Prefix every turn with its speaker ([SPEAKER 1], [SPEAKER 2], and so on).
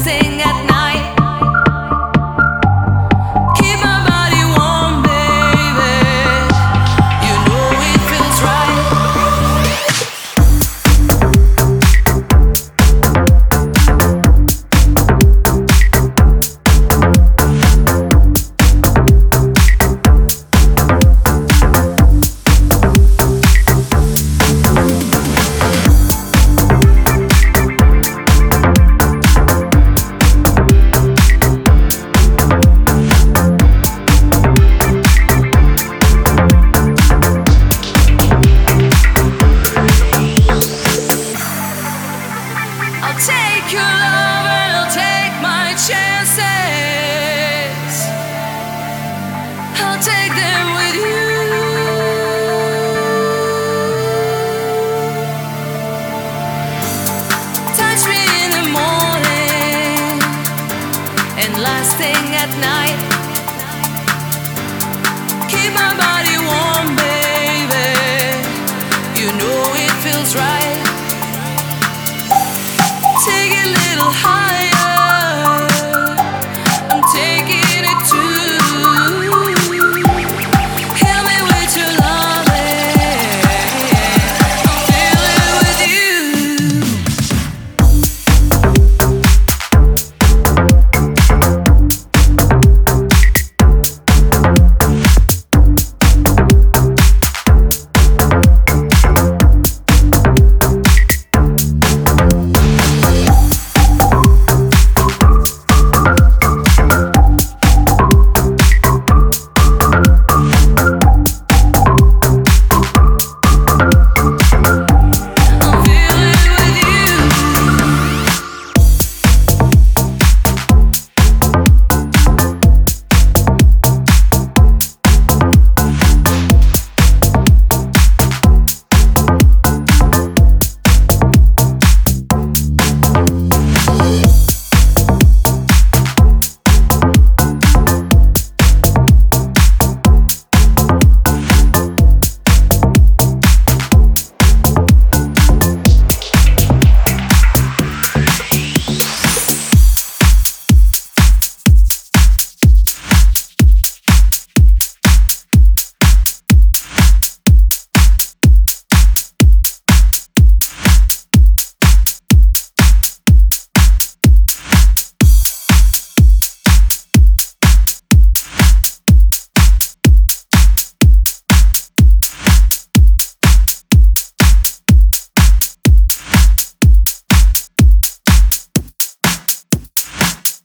[SPEAKER 1] Sing. I I'll take your love and I'll take my chances.